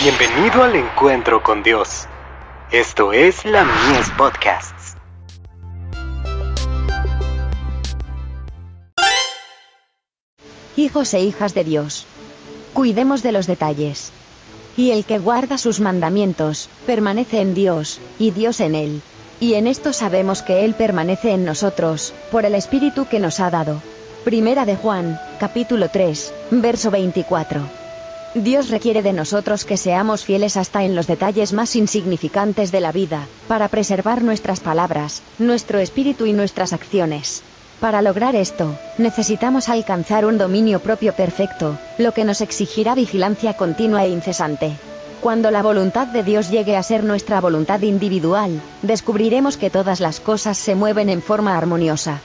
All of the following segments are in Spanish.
Bienvenido al encuentro con Dios. Esto es la Mies Podcasts. Hijos e hijas de Dios. Cuidemos de los detalles. Y el que guarda sus mandamientos, permanece en Dios, y Dios en él. Y en esto sabemos que Él permanece en nosotros, por el Espíritu que nos ha dado. Primera de Juan, capítulo 3, verso 24. Dios requiere de nosotros que seamos fieles hasta en los detalles más insignificantes de la vida, para preservar nuestras palabras, nuestro espíritu y nuestras acciones. Para lograr esto, necesitamos alcanzar un dominio propio perfecto, lo que nos exigirá vigilancia continua e incesante. Cuando la voluntad de Dios llegue a ser nuestra voluntad individual, descubriremos que todas las cosas se mueven en forma armoniosa.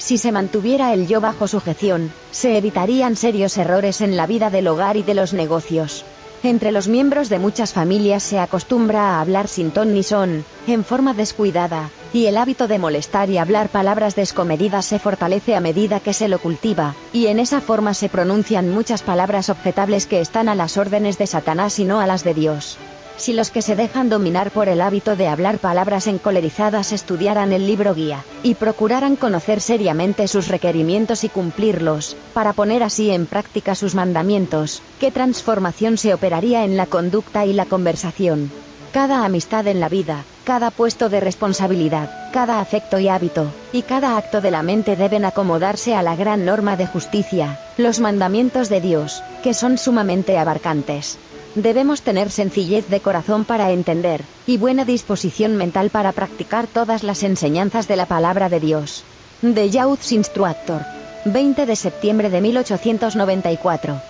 Si se mantuviera el yo bajo sujeción, se evitarían serios errores en la vida del hogar y de los negocios. Entre los miembros de muchas familias se acostumbra a hablar sin ton ni son, en forma descuidada, y el hábito de molestar y hablar palabras descomedidas se fortalece a medida que se lo cultiva, y en esa forma se pronuncian muchas palabras objetables que están a las órdenes de Satanás y no a las de Dios. Si los que se dejan dominar por el hábito de hablar palabras encolerizadas estudiaran el libro guía, y procuraran conocer seriamente sus requerimientos y cumplirlos, para poner así en práctica sus mandamientos, ¿qué transformación se operaría en la conducta y la conversación? Cada amistad en la vida, cada puesto de responsabilidad, cada afecto y hábito, y cada acto de la mente deben acomodarse a la gran norma de justicia, los mandamientos de Dios, que son sumamente abarcantes. Debemos tener sencillez de corazón para entender, y buena disposición mental para practicar todas las enseñanzas de la palabra de Dios. De Youth Instructor. 20 de septiembre de 1894.